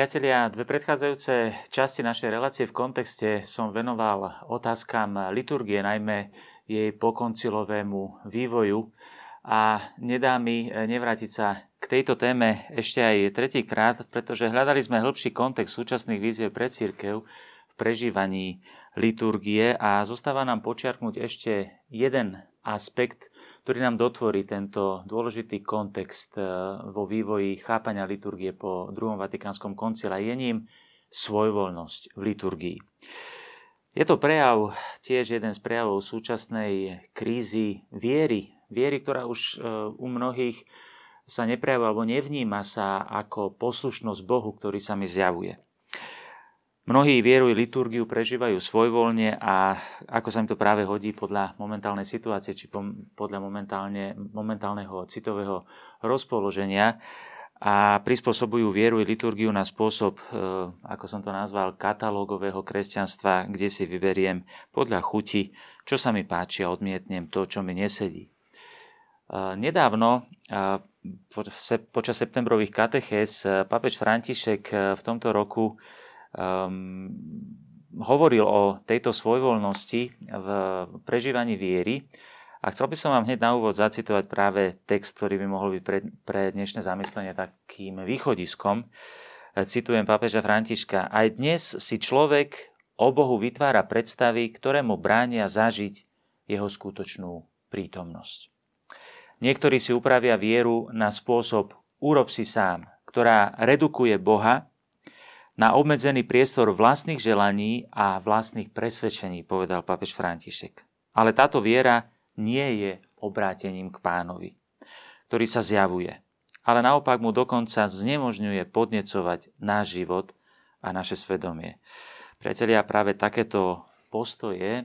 Priatelia, dve predchádzajúce časti našej relácie v kontexte som venoval otázkam liturgie, najmä jej pokoncilovému vývoju. A nedá mi nevrátiť sa k tejto téme ešte aj tretíkrát, pretože hľadali sme hĺbší kontext súčasných víziev pre církev v prežívaní liturgie a zostáva nám počiarknúť ešte jeden aspekt ktorý nám dotvorí tento dôležitý kontext e, vo vývoji chápania liturgie po druhom Vatikánskom koncile. Je ním svojvoľnosť v liturgii. Je to prejav, tiež jeden z prejavov súčasnej krízy viery. Viery, ktorá už e, u mnohých sa neprejavuje alebo nevníma sa ako poslušnosť Bohu, ktorý sa mi zjavuje. Mnohí vierujú liturgiu, prežívajú svojvoľne a ako sa im to práve hodí podľa momentálnej situácie či podľa momentálne, momentálneho citového rozpoloženia a prispôsobujú vieru i liturgiu na spôsob, e, ako som to nazval, katalógového kresťanstva, kde si vyberiem podľa chuti, čo sa mi páči a odmietnem to, čo mi nesedí. E, nedávno, e, počas septembrových katechéz, papež František v tomto roku um, hovoril o tejto svojvoľnosti v prežívaní viery a chcel by som vám hneď na úvod zacitovať práve text, ktorý by mohol byť pre, pre dnešné zamyslenie takým východiskom. Citujem pápeža Františka. Aj dnes si človek o Bohu vytvára predstavy, ktoré mu bránia zažiť jeho skutočnú prítomnosť. Niektorí si upravia vieru na spôsob urob si sám, ktorá redukuje Boha na obmedzený priestor vlastných želaní a vlastných presvedčení, povedal papež František. Ale táto viera nie je obrátením k pánovi, ktorý sa zjavuje, ale naopak mu dokonca znemožňuje podnecovať náš život a naše svedomie. Priatelia, práve takéto postoje e,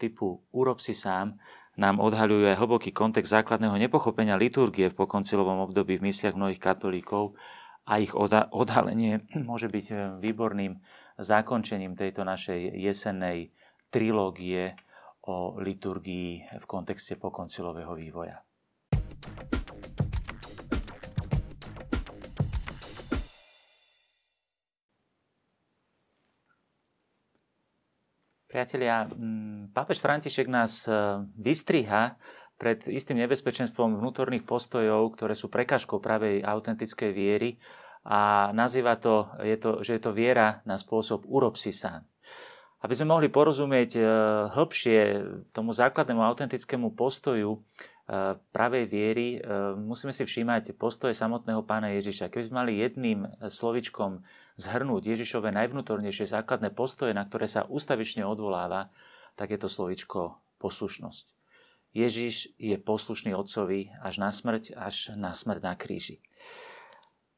typu urob si sám nám odhaľujú aj hlboký kontext základného nepochopenia liturgie v pokoncilovom období v mysliach mnohých katolíkov a ich odhalenie môže byť eh, výborným zakončením tejto našej jesennej trilógie o liturgii v kontexte pokoncilového vývoja. Priatelia, mm, pápež František nás eh, vystriha pred istým nebezpečenstvom vnútorných postojov, ktoré sú prekažkou pravej autentickej viery a nazýva to, je to, že je to viera na spôsob urob si sám. Aby sme mohli porozumieť e, hĺbšie tomu základnému autentickému postoju e, pravej viery, e, musíme si všímať postoje samotného pána Ježiša. Keby sme mali jedným slovičkom zhrnúť Ježišové najvnútornejšie základné postoje, na ktoré sa ustavične odvoláva, tak je to slovičko poslušnosť. Ježiš je poslušný otcovi až na smrť, až na smrť na kríži.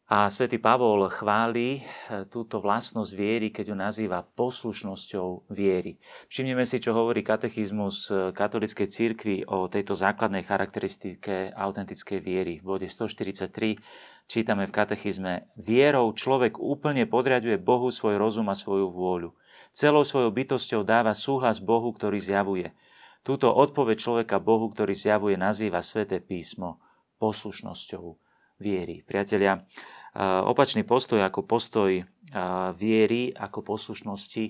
A svätý Pavol chváli e, túto vlastnosť viery, keď ju nazýva poslušnosťou viery. Všimneme si, čo hovorí katechizmus e, katolíckej cirkvi o tejto základnej charakteristike autentickej viery. V bode 143 čítame v katechizme Vierou človek úplne podriaduje Bohu svoj rozum a svoju vôľu. Celou svojou bytosťou dáva súhlas Bohu, ktorý zjavuje – Túto odpoveď človeka Bohu, ktorý zjavuje, nazýva Sveté písmo poslušnosťou viery. Priatelia, opačný postoj ako postoj viery, ako poslušnosti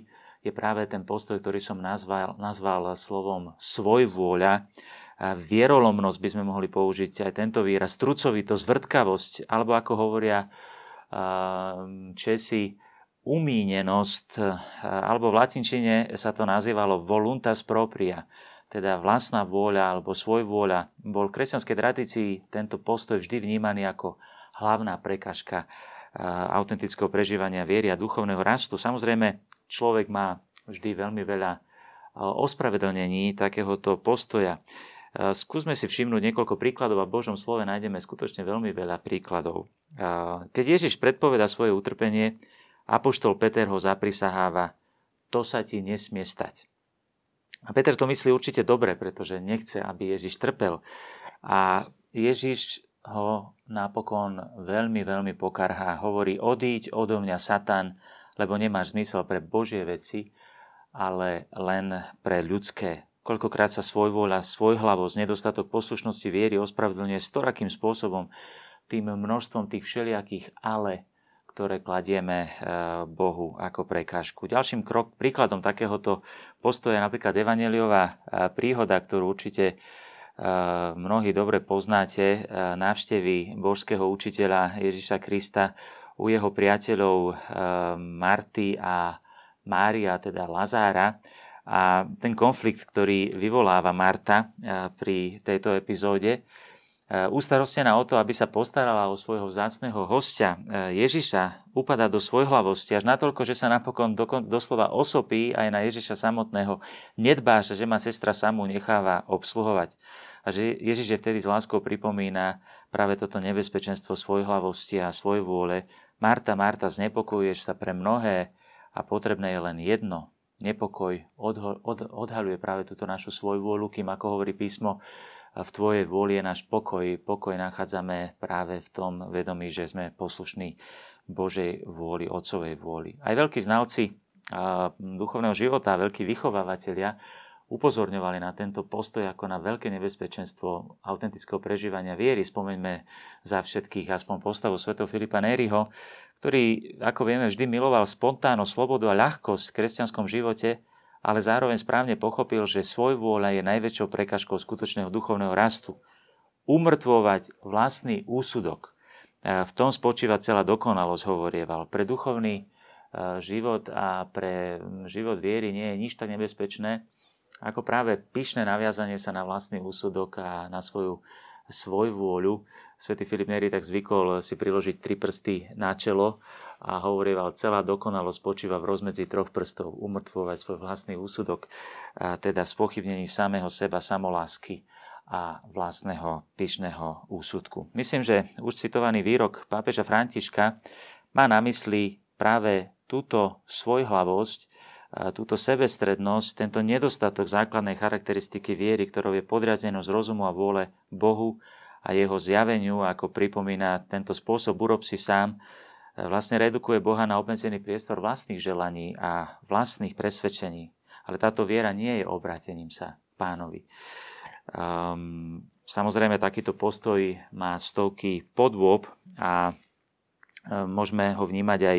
je práve ten postoj, ktorý som nazval, nazval slovom svojvôľa. Vierolomnosť by sme mohli použiť aj tento výraz, trucovitosť, vrtkavosť, alebo ako hovoria Česi, umínenosť, alebo v latinčine sa to nazývalo voluntas propria, teda vlastná vôľa alebo svoj vôľa, bol v kresťanskej tradícii tento postoj vždy vnímaný ako hlavná prekažka autentického prežívania viery a duchovného rastu. Samozrejme, človek má vždy veľmi veľa ospravedlnení takéhoto postoja. Skúsme si všimnúť niekoľko príkladov a v Božom slove nájdeme skutočne veľmi veľa príkladov. Keď Ježiš predpoveda svoje utrpenie, apoštol Peter ho zaprisaháva, to sa ti nesmie stať. A Peter to myslí určite dobre, pretože nechce, aby Ježiš trpel. A Ježiš ho napokon veľmi, veľmi pokarhá. Hovorí, odíď odo mňa, Satan, lebo nemáš zmysel pre Božie veci, ale len pre ľudské. Koľkokrát sa svojvoľa, svojhlavosť, nedostatok poslušnosti viery ospravedlňuje storakým spôsobom, tým množstvom tých všelijakých ale, ktoré kladieme Bohu ako prekážku. Ďalším krok, príkladom takéhoto postoja je napríklad Evangeliová príhoda, ktorú určite mnohí dobre poznáte, návštevy božského učiteľa Ježiša Krista u jeho priateľov Marty a Mária, teda Lazára. A ten konflikt, ktorý vyvoláva Marta pri tejto epizóde, ústarostená o to, aby sa postarala o svojho vzácného hostia Ježiša, upada do svojhlavosti až natoľko, že sa napokon doslova osopí aj na Ježiša samotného. Nedbá sa, že ma sestra samú necháva obsluhovať. A že Ježiš je vtedy s láskou pripomína práve toto nebezpečenstvo svojhlavosti a svoj vôle. Marta, Marta, znepokojuješ sa pre mnohé a potrebné je len jedno. Nepokoj odho- od- odhaľuje práve túto našu svojvôľu, kým ako hovorí písmo, v Tvojej vôli je náš pokoj. Pokoj nachádzame práve v tom vedomí, že sme poslušní Božej vôli, Otcovej vôli. Aj veľkí znalci duchovného života, veľkí vychovávateľia upozorňovali na tento postoj ako na veľké nebezpečenstvo autentického prežívania viery. Spomeňme za všetkých aspoň postavu svätého Filipa Nériho, ktorý, ako vieme, vždy miloval spontánnosť, slobodu a ľahkosť v kresťanskom živote, ale zároveň správne pochopil, že svoj vôľa je najväčšou prekažkou skutočného duchovného rastu. Umrtvovať vlastný úsudok. E, v tom spočíva celá dokonalosť, hovorieval. Pre duchovný e, život a pre život viery nie je nič tak nebezpečné, ako práve pyšné naviazanie sa na vlastný úsudok a na svoju svoj vôľu. Svetý Filip Neri tak zvykol si priložiť tri prsty na čelo a hovorieval, celá dokonalosť spočíva v rozmedzi troch prstov, umrtvovať svoj vlastný úsudok, teda v spochybnení samého seba, samolásky a vlastného pyšného úsudku. Myslím, že už citovaný výrok pápeža Františka má na mysli práve túto svojhlavosť, túto sebestrednosť, tento nedostatok základnej charakteristiky viery, ktorou je podriadenosť rozumu a vôle Bohu a jeho zjaveniu, ako pripomína tento spôsob, urob si sám, vlastne redukuje Boha na obmedzený priestor vlastných želaní a vlastných presvedčení. Ale táto viera nie je obratením sa pánovi. Um, samozrejme, takýto postoj má stovky podôb a um, môžeme ho vnímať aj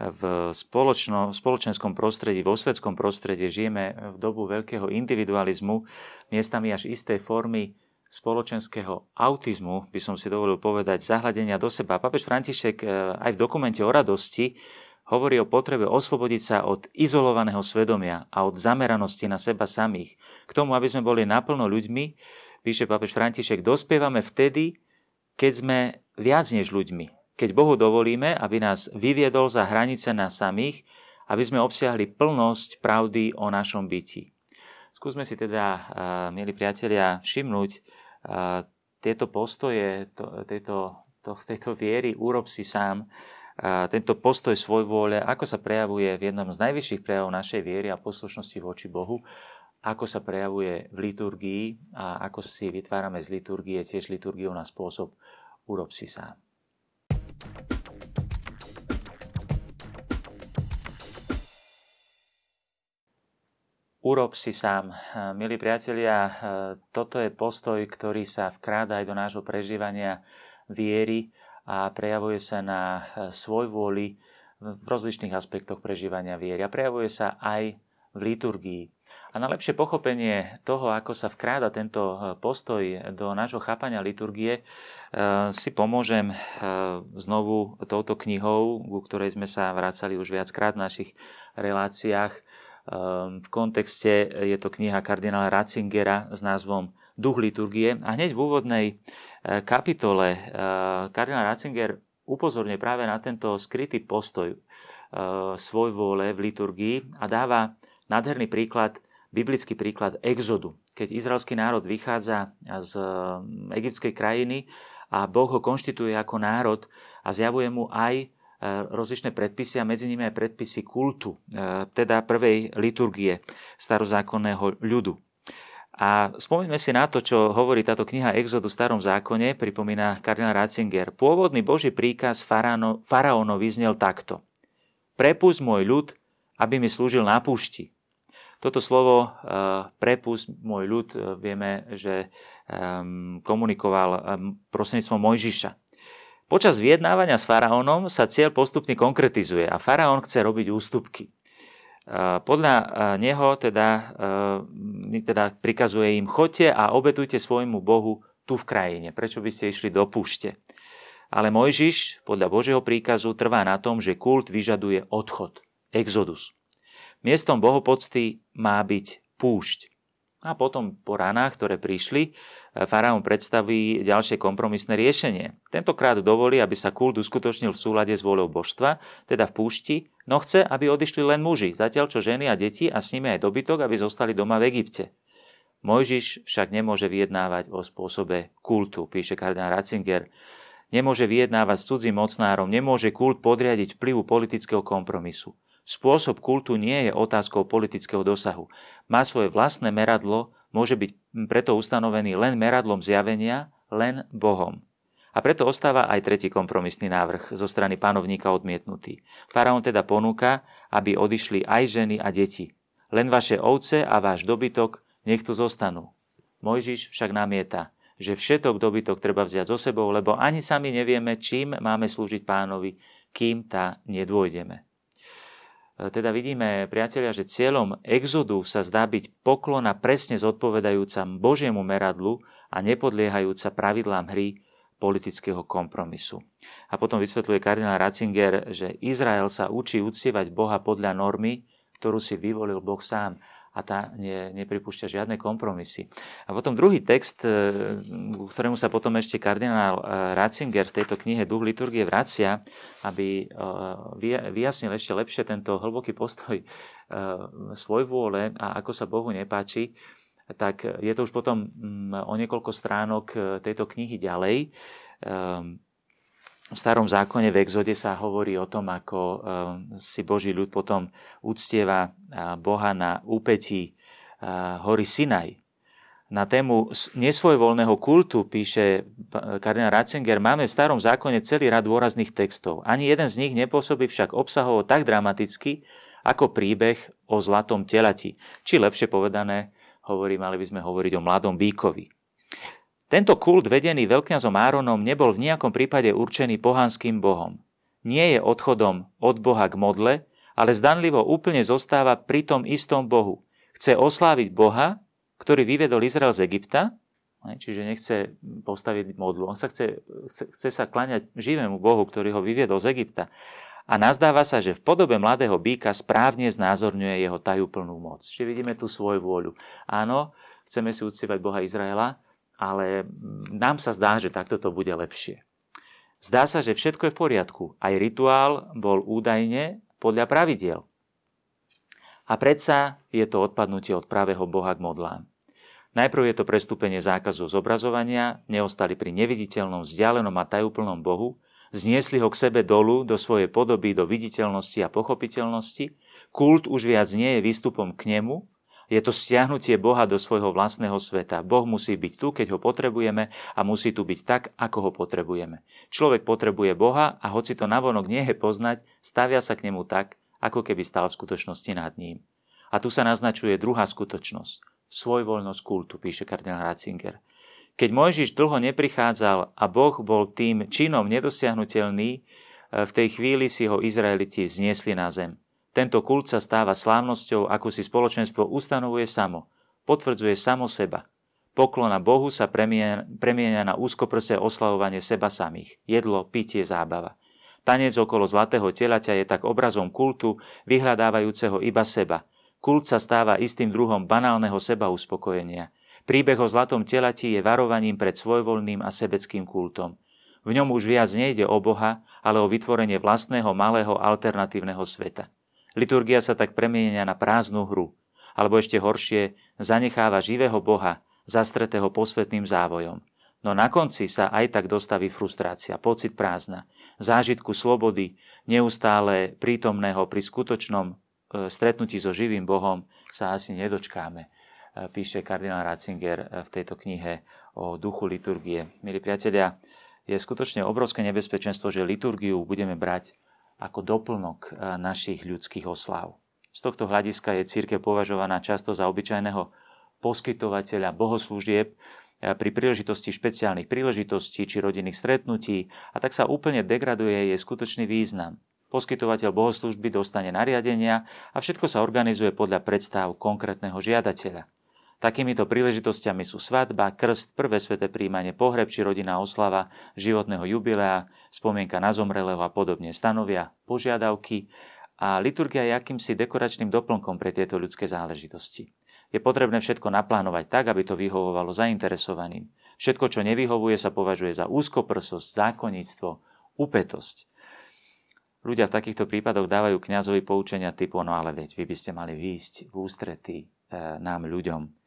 v spoločno, spoločenskom prostredí, vo svetskom prostredí. Žijeme v dobu veľkého individualizmu, miestami až isté formy spoločenského autizmu, by som si dovolil povedať, zahľadenia do seba. Papež František e, aj v dokumente o radosti hovorí o potrebe oslobodiť sa od izolovaného svedomia a od zameranosti na seba samých. K tomu, aby sme boli naplno ľuďmi, píše papež František, dospievame vtedy, keď sme viac než ľuďmi. Keď Bohu dovolíme, aby nás vyviedol za hranice nás samých, aby sme obsiahli plnosť pravdy o našom byti. Skúsme si teda, e, milí priatelia, všimnúť, tieto postoje, to, tejto, to, tejto viery, urob si sám, tento postoj svoj vôle, ako sa prejavuje v jednom z najvyšších prejavov našej viery a poslušnosti voči Bohu, ako sa prejavuje v liturgii a ako si vytvárame z liturgie tiež liturgiu na spôsob urob si sám. Urob si sám. Milí priatelia, toto je postoj, ktorý sa vkráda aj do nášho prežívania viery a prejavuje sa na svoj vôli v rozličných aspektoch prežívania viery a prejavuje sa aj v liturgii. A na lepšie pochopenie toho, ako sa vkráda tento postoj do nášho chápania liturgie, si pomôžem znovu touto knihou, ku ktorej sme sa vracali už viackrát v našich reláciách v kontexte je to kniha kardinála Ratzingera s názvom Duch liturgie a hneď v úvodnej e, kapitole e, kardinál Ratzinger upozorňuje práve na tento skrytý postoj e, svoj vôle v liturgii a dáva nádherný príklad, biblický príklad exodu. Keď izraelský národ vychádza z egyptskej krajiny a Boh ho konštituje ako národ a zjavuje mu aj E, rozličné predpisy a medzi nimi aj predpisy kultu, e, teda prvej liturgie starozákonného ľudu. A spomeňme si na to, čo hovorí táto kniha Exodu v starom zákone, pripomína kardinál Ratzinger. Pôvodný Boží príkaz faraóno, faraónovi znel takto. Prepust môj ľud, aby mi slúžil na púšti. Toto slovo e, prepust môj ľud vieme, že komunikoval prostredníctvom Mojžiša. Počas vyjednávania s faraónom sa cieľ postupne konkretizuje a faraón chce robiť ústupky. Podľa neho teda, teda prikazuje im, chodte a obetujte svojmu Bohu tu v krajine. Prečo by ste išli do púšte? Ale Mojžiš podľa Božieho príkazu trvá na tom, že kult vyžaduje odchod, exodus. Miestom bohopocty má byť púšť. A potom po ranách, ktoré prišli, faraón predstaví ďalšie kompromisné riešenie. Tentokrát dovolí, aby sa kult uskutočnil v súlade s vôľou božstva, teda v púšti, no chce, aby odišli len muži, zatiaľ čo ženy a deti a s nimi aj dobytok, aby zostali doma v Egypte. Mojžiš však nemôže vyjednávať o spôsobe kultu, píše kardinál Ratzinger. Nemôže vyjednávať s cudzím mocnárom, nemôže kult podriadiť vplyvu politického kompromisu. Spôsob kultu nie je otázkou politického dosahu. Má svoje vlastné meradlo, môže byť preto ustanovený len meradlom zjavenia, len Bohom. A preto ostáva aj tretí kompromisný návrh zo strany pánovníka odmietnutý. Faraón teda ponúka, aby odišli aj ženy a deti. Len vaše ovce a váš dobytok nech tu zostanú. Mojžiš však namieta, že všetok dobytok treba vziať so sebou, lebo ani sami nevieme, čím máme slúžiť pánovi, kým tá nedôjdeme. E, teda vidíme, priatelia, že cieľom exodu sa zdá byť poklona presne zodpovedajúca Božiemu meradlu a nepodliehajúca pravidlám hry politického kompromisu. A potom vysvetľuje kardinál Ratzinger, že Izrael sa učí uctievať Boha podľa normy, ktorú si vyvolil Boh sám a tá ne, nepripúšťa žiadne kompromisy. A potom druhý text, e, k ktorému sa potom ešte kardinál e, Ratzinger v tejto knihe Duch liturgie vracia, aby e, vyjasnil ešte lepšie tento hlboký postoj svoj vôle a ako sa Bohu nepáči, tak je to už potom mm, o niekoľko stránok tejto knihy ďalej. Ehm, v starom zákone v exode sa hovorí o tom, ako eh, si Boží ľud potom uctieva Boha na úpetí hory Sinaj. Na tému nesvojvoľného kultu, píše kardinál Ratzinger, máme v starom zákone celý rad dôrazných textov. Ani jeden z nich nepôsobí však obsahovo tak dramaticky, ako príbeh o zlatom telati. Či lepšie povedané, hovorí, mali by sme hovoriť o mladom bíkovi. Tento kult vedený veľkňazom Áronom nebol v nejakom prípade určený pohanským bohom. Nie je odchodom od Boha k modle, ale zdanlivo úplne zostáva pri tom istom Bohu. Chce osláviť Boha, ktorý vyvedol Izrael z Egypta, čiže nechce postaviť modlu. On sa chce, chce, chce sa kláňať živému Bohu, ktorý ho vyviedol z Egypta. A nazdáva sa, že v podobe mladého býka správne znázorňuje jeho tajúplnú moc. Čiže vidíme tu svoju vôľu. Áno, chceme si uctievať Boha Izraela, ale nám sa zdá, že takto to bude lepšie. Zdá sa, že všetko je v poriadku. Aj rituál bol údajne podľa pravidiel. A predsa je to odpadnutie od pravého Boha k modlám. Najprv je to prestúpenie zákazu zobrazovania, neostali pri neviditeľnom, vzdialenom a tajúplnom Bohu, zniesli ho k sebe dolu do svojej podoby, do viditeľnosti a pochopiteľnosti, kult už viac nie je výstupom k nemu, je to stiahnutie Boha do svojho vlastného sveta. Boh musí byť tu, keď ho potrebujeme a musí tu byť tak, ako ho potrebujeme. Človek potrebuje Boha a hoci to navonok nie je poznať, stavia sa k nemu tak, ako keby stal v skutočnosti nad ním. A tu sa naznačuje druhá skutočnosť. Svojvoľnosť kultu, píše kardinál Ratzinger. Keď Mojžiš dlho neprichádzal a Boh bol tým činom nedosiahnutelný, e, v tej chvíli si ho Izraeliti zniesli na zem. Tento kult sa stáva slávnosťou, ako si spoločenstvo ustanovuje samo, potvrdzuje samo seba. Poklona Bohu sa premienia na úzkoprse oslavovanie seba samých. Jedlo, pitie, zábava. Tanec okolo zlatého telaťa je tak obrazom kultu, vyhľadávajúceho iba seba. Kult sa stáva istým druhom banálneho seba uspokojenia. Príbeh o zlatom telati je varovaním pred svojvoľným a sebeckým kultom. V ňom už viac nejde o Boha, ale o vytvorenie vlastného malého alternatívneho sveta. Liturgia sa tak premienia na prázdnu hru, alebo ešte horšie, zanecháva živého Boha, zastretého posvetným závojom. No na konci sa aj tak dostaví frustrácia, pocit prázdna, zážitku slobody, neustále prítomného pri skutočnom e, stretnutí so živým Bohom sa asi nedočkáme, e, píše kardinál Ratzinger e, v tejto knihe o duchu liturgie. Milí priatelia, je skutočne obrovské nebezpečenstvo, že liturgiu budeme brať ako doplnok e, našich ľudských oslav. Z tohto hľadiska je církev považovaná často za obyčajného poskytovateľa bohoslúžieb pri príležitosti špeciálnych príležitostí či rodinných stretnutí a tak sa úplne degraduje jej skutočný význam. Poskytovateľ bohoslužby dostane nariadenia a všetko sa organizuje podľa predstav konkrétneho žiadateľa. Takýmito príležitostiami sú svadba, krst, prvé sveté príjmanie, pohreb či rodinná oslava, životného jubilea, spomienka na zomrelého a podobne stanovia požiadavky a liturgia je akýmsi dekoračným doplnkom pre tieto ľudské záležitosti. Je potrebné všetko naplánovať tak, aby to vyhovovalo zainteresovaným. Všetko, čo nevyhovuje, sa považuje za úzkoprsosť, zákonníctvo, upetosť. Ľudia v takýchto prípadoch dávajú kňazovi poučenia typu, no ale veď vy by ste mali výjsť v ústretí e, nám ľuďom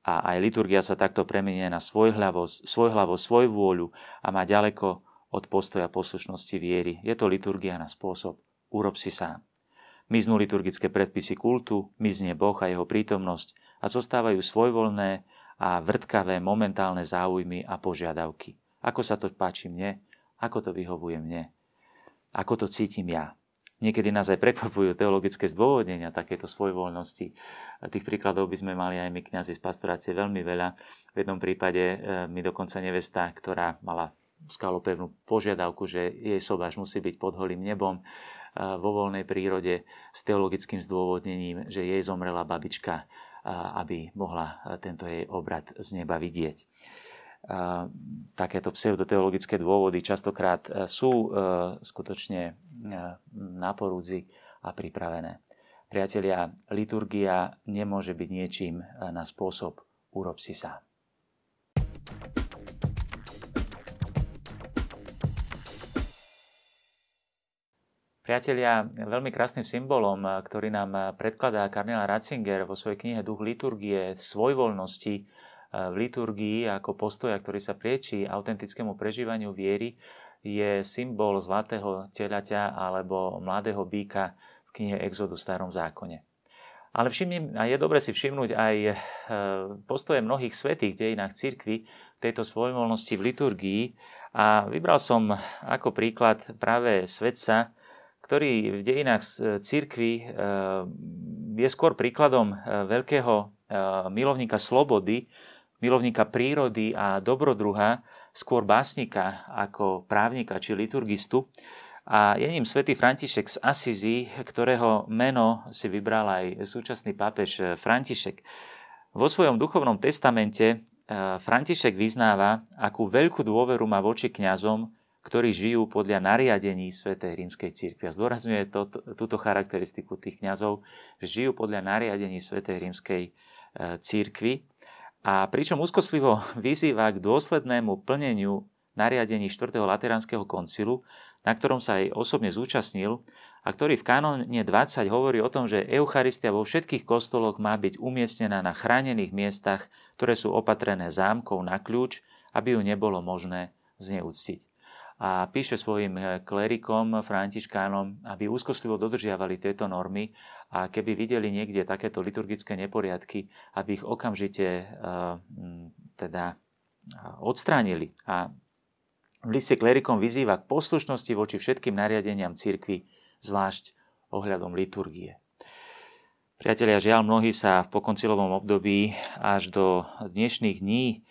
a aj liturgia sa takto premenie na svojhlavosť, svojhlavosť, svoju vôľu a má ďaleko od postoja poslušnosti viery. Je to liturgia na spôsob urob si sám. Miznú liturgické predpisy kultu, miznie Boh a jeho prítomnosť a zostávajú svojvoľné a vrtkavé momentálne záujmy a požiadavky. Ako sa to páči mne, ako to vyhovuje mne, ako to cítim ja. Niekedy nás aj prekvapujú teologické zdôvodnenia takéto svojvoľnosti. Tých príkladov by sme mali aj my kňazi z pastorácie veľmi veľa. V jednom prípade e, mi dokonca nevesta, ktorá mala skalopevnú požiadavku, že jej sobáš musí byť pod holým nebom e, vo voľnej prírode s teologickým zdôvodnením, že jej zomrela babička, aby mohla tento jej obrad z neba vidieť takéto pseudoteologické dôvody častokrát e, sú skutočne na porúdzi a pripravené. Priatelia, liturgia nemôže byť niečím na spôsob urob si sám. Priatelia, veľmi krásnym symbolom, ktorý nám predkladá kardinál Ratzinger vo svojej knihe Duch liturgie, svojvoľnosti v liturgii ako postoja, ktorý sa prieči autentickému prežívaniu viery, je symbol zlatého telaťa alebo mladého býka v knihe Exodu v starom zákone. Ale všimnem, a je dobre si všimnúť aj e, postoje mnohých svetých v dejinách cirkvy tejto svojvoľnosti v liturgii a vybral som ako príklad práve svetca, ktorý v dejinách cirkvy e, je skôr príkladom e, veľkého milovníka slobody, milovníka prírody a dobrodruha, skôr básnika ako právnika či liturgistu. A je ním svätý František z Asizi, ktorého meno si vybral aj súčasný pápež František. Vo svojom duchovnom testamente eh, František vyznáva, akú veľkú dôveru má voči kňazom, ktorí žijú podľa nariadení Svetej rímskej cirkvi. A zdôrazňuje to, túto charakteristiku tých kňazov, že žijú podľa nariadení Svetej rímskej eh, cirkvi a pričom úzkostlivo vyzýva k dôslednému plneniu nariadení 4. Lateránskeho koncilu, na ktorom sa aj osobne zúčastnil a ktorý v kanóne 20 hovorí o tom, že Eucharistia vo všetkých kostoloch má byť umiestnená na chránených miestach, ktoré sú opatrené zámkou na kľúč, aby ju nebolo možné zneúctiť a píše svojim eh, klerikom, františkánom, aby úzkostlivo dodržiavali tieto normy a keby videli niekde takéto liturgické neporiadky, aby ich okamžite uh, teda odstránili. A v liste klerikom vyzýva k poslušnosti voči všetkým nariadeniam cirkvi, zvlášť ohľadom liturgie. Priatelia, žiaľ, mnohí sa v pokoncilovom období až do dnešných dní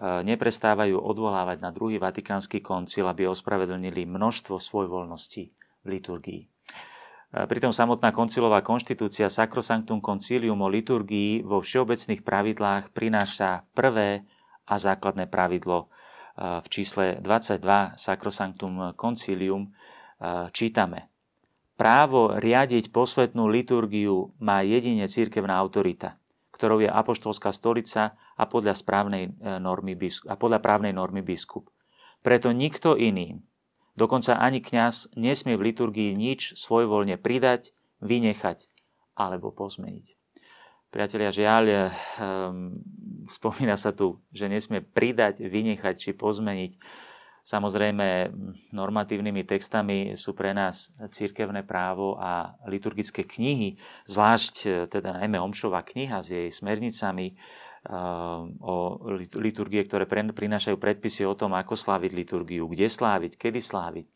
neprestávajú odvolávať na druhý vatikánsky koncil, aby ospravedlnili množstvo svojvoľností v liturgii. Pritom samotná koncilová konštitúcia Sacrosanctum Concilium o liturgii vo všeobecných pravidlách prináša prvé a základné pravidlo. V čísle 22 Sacrosanctum Concilium čítame Právo riadiť posvetnú liturgiu má jedine církevná autorita ktorou je apoštolská stolica a podľa, správnej e, normy, a podľa právnej normy biskup. Preto nikto iný, dokonca ani kňaz, nesmie v liturgii nič svojvoľne pridať, vynechať alebo pozmeniť. Priatelia, žiaľ, um, spomína sa tu, že nesmie pridať, vynechať či pozmeniť Samozrejme, normatívnymi textami sú pre nás církevné právo a liturgické knihy, zvlášť e, teda najmä Omšová kniha s jej smernicami o liturgie, ktoré prinášajú predpisy o tom, ako sláviť liturgiu, kde sláviť, kedy sláviť, e,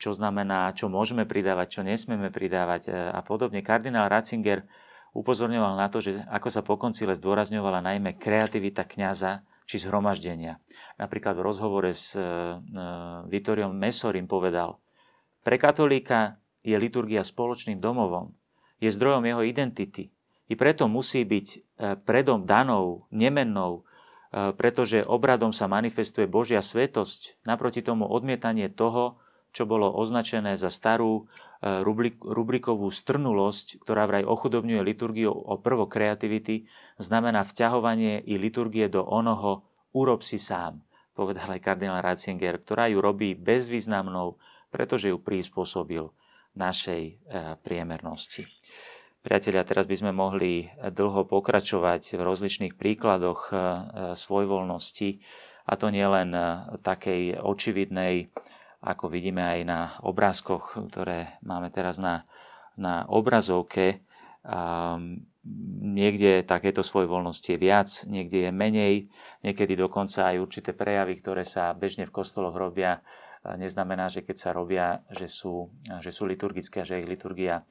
čo znamená, čo môžeme pridávať, čo nesmieme pridávať a podobne. Kardinál Ratzinger upozorňoval na to, že ako sa po koncile zdôrazňovala najmä kreativita kňaza, či zhromaždenia. Napríklad v rozhovore s Vitoriom Mesorim povedal, pre katolíka je liturgia spoločným domovom, je zdrojom jeho identity. I preto musí byť predom danou, nemennou, pretože obradom sa manifestuje Božia svetosť, naproti tomu odmietanie toho, čo bolo označené za starú e, rubrikovú strnulosť, ktorá vraj ochudobňuje liturgiu o prvo kreativity, znamená vťahovanie i liturgie do onoho urob si sám, povedal aj kardinál Ratzinger, ktorá ju robí bezvýznamnou, pretože ju prispôsobil našej e, priemernosti. Priatelia, teraz by sme mohli dlho pokračovať v rozličných príkladoch e, svojvoľnosti, a to nielen takej očividnej ako vidíme aj na obrázkoch, ktoré máme teraz na, na obrazovke. Um, niekde takéto svojvoľnosti je viac, niekde je menej, niekedy dokonca aj určité prejavy, ktoré sa bežne v kostoloch robia, neznamená, že keď sa robia, že sú, že sú liturgické že ich liturgia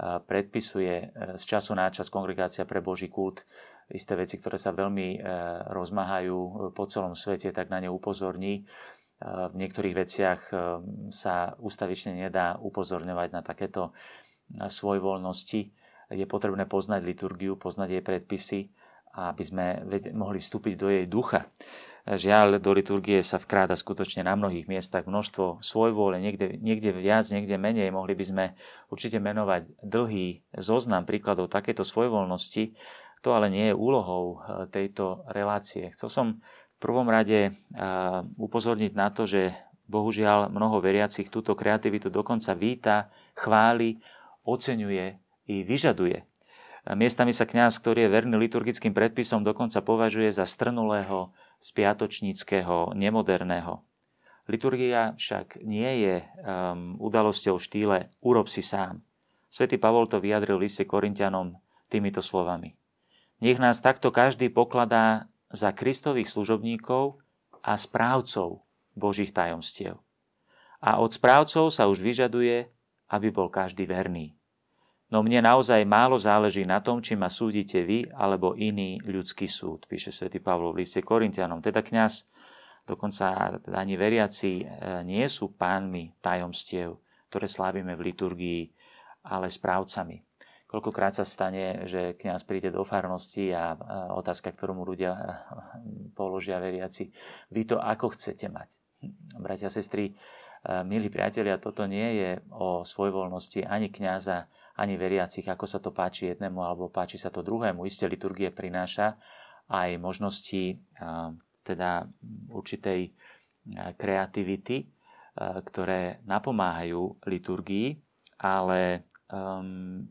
predpisuje e, z času na čas kongregácia pre Boží kult isté veci, ktoré sa veľmi e, rozmáhajú po celom svete, tak na ne upozorní v niektorých veciach e, sa ústavične nedá upozorňovať na takéto e, svojvoľnosti. Je potrebné poznať liturgiu, poznať jej predpisy, aby sme mohli vstúpiť do jej ducha. Žiaľ, do liturgie sa vkráda skutočne na mnohých miestach množstvo svojvôle, niekde, niekde viac, niekde menej. Mohli by sme určite menovať dlhý zoznam príkladov takéto svojvoľnosti. To ale nie je úlohou e, tejto relácie. Chcel som v prvom rade upozorniť na to, že bohužiaľ mnoho veriacich túto kreativitu dokonca víta, chváli, oceňuje i vyžaduje. Miestami sa kňaz, ktorý je verný liturgickým predpisom, dokonca považuje za strnulého, spiatočníckého, nemoderného. Liturgia však nie je um, udalosťou v štýle urob si sám. Svetý Pavol to vyjadril liste Korintianom týmito slovami. Nech nás takto každý pokladá za Kristových služobníkov a správcov Božích tajomstiev. A od správcov sa už vyžaduje, aby bol každý verný. No mne naozaj málo záleží na tom, či ma súdite vy alebo iný ľudský súd, píše svätý Pavlo v liste Korintianom. Teda kňaz, dokonca ani veriaci e, nie sú pánmi tajomstiev, ktoré slávime v liturgii, ale správcami. Koľkokrát sa stane, že kňaz príde do farnosti a otázka, ktorú mu ľudia položia veriaci, vy to ako chcete mať? Bratia, sestry, milí priatelia, toto nie je o svojvoľnosti ani kňaza, ani veriacich, ako sa to páči jednému alebo páči sa to druhému. Isté liturgie prináša aj možnosti teda určitej kreativity, ktoré napomáhajú liturgii, ale um,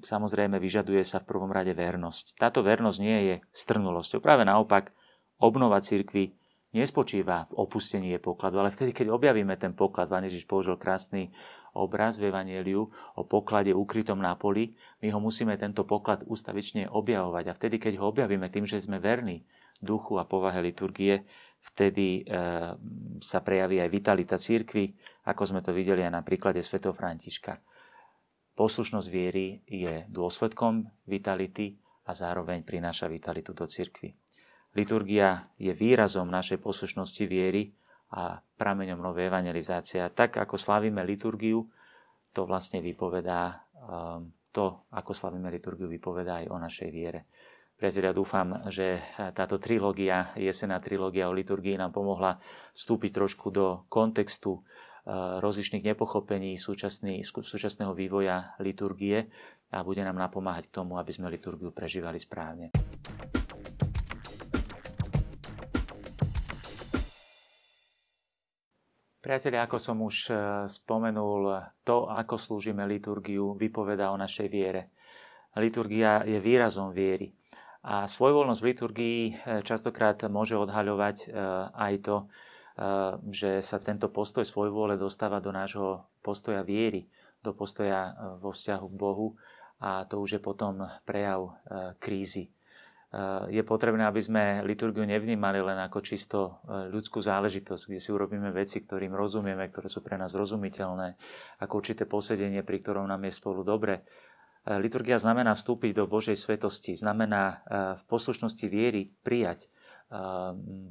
samozrejme vyžaduje sa v prvom rade vernosť. Táto vernosť nie je strnulosťou. Práve naopak, obnova cirkvy nespočíva v opustení jej pokladu, ale vtedy, keď objavíme ten poklad, Pán Ježiš použil krásny obraz v Evangeliu o poklade ukrytom na poli, my ho musíme tento poklad ustavične objavovať. A vtedy, keď ho objavíme tým, že sme verní duchu a povahe liturgie, vtedy e, sa prejaví aj vitalita církvy, ako sme to videli aj na príklade Sv. Františka. Poslušnosť viery je dôsledkom vitality a zároveň prináša vitalitu do cirkvy. Liturgia je výrazom našej poslušnosti viery a prameňom novej evangelizácie. Tak ako slavíme liturgiu, to vlastne vypovedá, um, to, ako slavíme liturgiu, vypovedá aj o našej viere. Priatelia, dúfam, že táto trilógia, jesená trilógia o liturgii nám pomohla vstúpiť trošku do kontextu Eh, rozličných nepochopení súčasného vývoja liturgie a bude nám napomáhať k tomu, aby sme liturgiu prežívali správne. Priatelia, ako som už eh, spomenul, to, ako slúžime liturgiu, vypovedá o našej viere. Liturgia je výrazom viery. A svojvoľnosť v liturgii eh, častokrát môže odhaľovať aj to, že sa tento postoj svojvôle dostáva do nášho postoja viery, do postoja e, vo vzťahu k Bohu a to už je potom prejav e, krízy. E, je potrebné, aby sme liturgiu nevnímali len ako čisto ľudskú záležitosť, kde si urobíme veci, ktorým rozumieme, ktoré sú pre nás rozumiteľné, ako určité posedenie, pri ktorom nám je spolu dobre. Liturgia znamená vstúpiť do Božej svetosti, znamená v poslušnosti viery prijať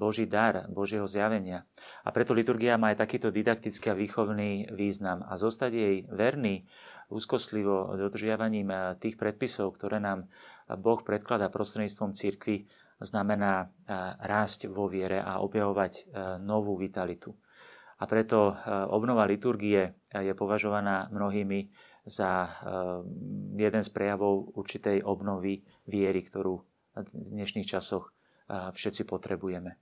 Boží dar, Božieho zjavenia. A preto liturgia má aj takýto didaktický a výchovný význam. A zostať jej verný, úzkostlivo dodržiavaním tých predpisov, ktoré nám Boh predkladá prostredníctvom cirkvi, znamená rásť vo viere a objavovať novú vitalitu. A preto obnova liturgie je považovaná mnohými za jeden z prejavov určitej obnovy viery, ktorú v dnešných časoch všetci potrebujeme.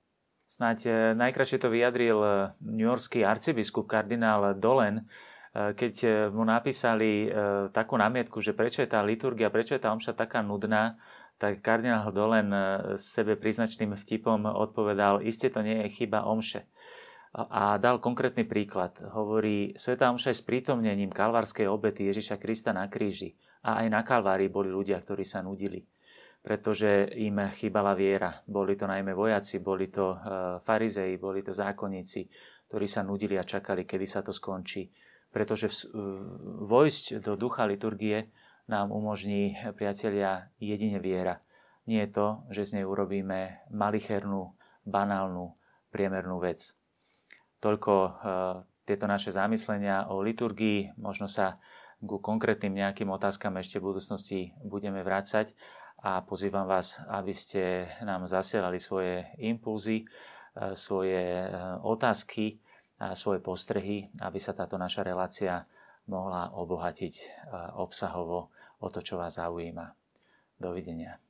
Snáď e, najkrajšie to vyjadril e, Yorkský arcibiskup kardinál Dolen, e, keď mu napísali takú námietku, že prečo je tá liturgia, prečo je tá omša taká nudná, tak kardinál Dolen sebe príznačným vtipom odpovedal, iste to nie je chyba omše. A dal konkrétny príklad. Hovorí, Sveta omša je s prítomnením kalvárskej obety Ježiša Krista na kríži. A aj na Kalvárii boli ľudia, ktorí sa nudili pretože im chýbala viera. Boli to najmä vojaci, boli to e, farizei, boli to zákonníci, ktorí sa nudili a čakali, kedy sa to skončí. Pretože vojsť do ducha liturgie nám umožní, priatelia, jedine viera. Nie je to, že z nej urobíme malichernú, banálnu, priemernú vec. Toľko e, tieto naše zamyslenia o liturgii. Možno sa ku konkrétnym nejakým otázkam ešte v budúcnosti budeme vrácať a pozývam vás, aby ste nám zasielali svoje impulzy, e, svoje e, otázky, svoje postrehy, aby sa táto naša relácia mohla obohatiť e, obsahovo o to, čo vás zaujíma. Dovidenia.